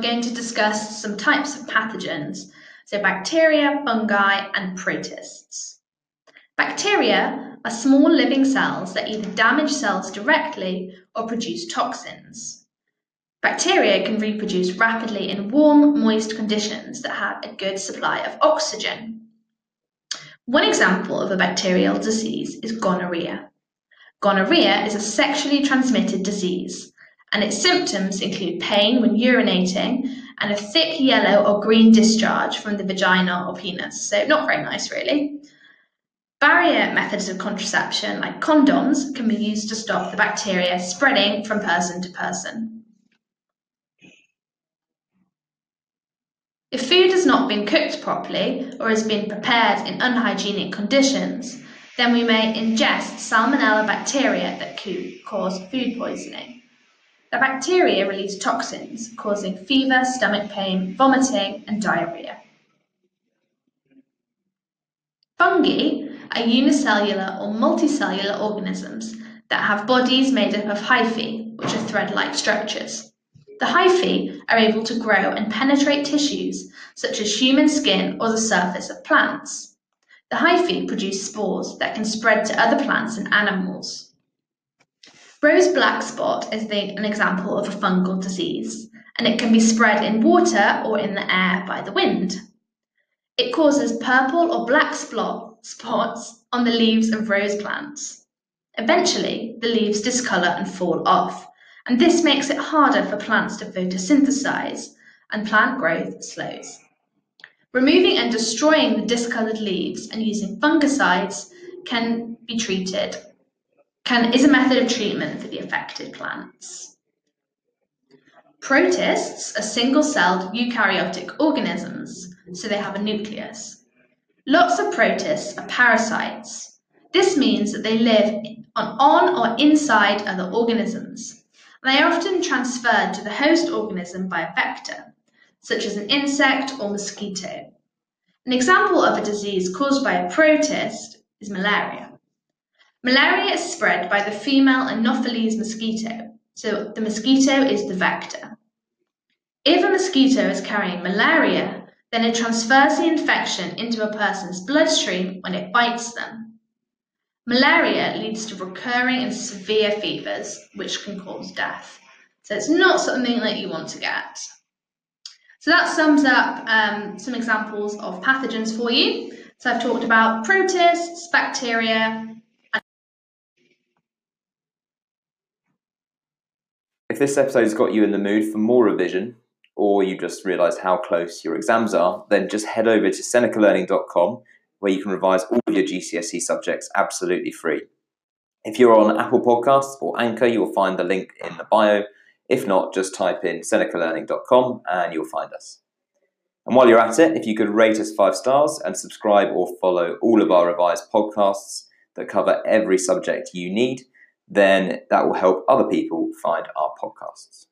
I'm going to discuss some types of pathogens, so bacteria, fungi, and protists. Bacteria are small living cells that either damage cells directly or produce toxins. Bacteria can reproduce rapidly in warm, moist conditions that have a good supply of oxygen. One example of a bacterial disease is gonorrhea. Gonorrhea is a sexually transmitted disease, and its symptoms include pain when urinating and a thick yellow or green discharge from the vagina or penis. So, not very nice, really. Barrier methods of contraception, like condoms, can be used to stop the bacteria spreading from person to person. If food has not been cooked properly or has been prepared in unhygienic conditions, then we may ingest salmonella bacteria that could cause food poisoning. The bacteria release toxins, causing fever, stomach pain, vomiting, and diarrhea. Fungi are unicellular or multicellular organisms that have bodies made up of hyphae, which are thread like structures. The hyphae are able to grow and penetrate tissues such as human skin or the surface of plants. The hyphae produce spores that can spread to other plants and animals. Rose black spot is the, an example of a fungal disease, and it can be spread in water or in the air by the wind. It causes purple or black spot, spots on the leaves of rose plants. Eventually, the leaves discolor and fall off, and this makes it harder for plants to photosynthesize, and plant growth slows. Removing and destroying the discolored leaves and using fungicides can be treated, can, is a method of treatment for the affected plants. Protists are single-celled eukaryotic organisms, so they have a nucleus. Lots of protists are parasites. This means that they live on, on or inside other organisms. They are often transferred to the host organism by a vector such as an insect or mosquito. An example of a disease caused by a protist is malaria. Malaria is spread by the female Anopheles mosquito, so the mosquito is the vector. If a mosquito is carrying malaria, then it transfers the infection into a person's bloodstream when it bites them. Malaria leads to recurring and severe fevers, which can cause death. So it's not something that you want to get. So that sums up um, some examples of pathogens for you. So I've talked about protists, bacteria. This episode has got you in the mood for more revision, or you just realised how close your exams are, then just head over to senecalearning.com where you can revise all of your GCSE subjects absolutely free. If you're on Apple Podcasts or Anchor, you'll find the link in the bio if not, just type in senecalearning.com and you'll find us. And while you're at it, if you could rate us five stars and subscribe or follow all of our revised podcasts that cover every subject you need, then that will help other people find our podcasts.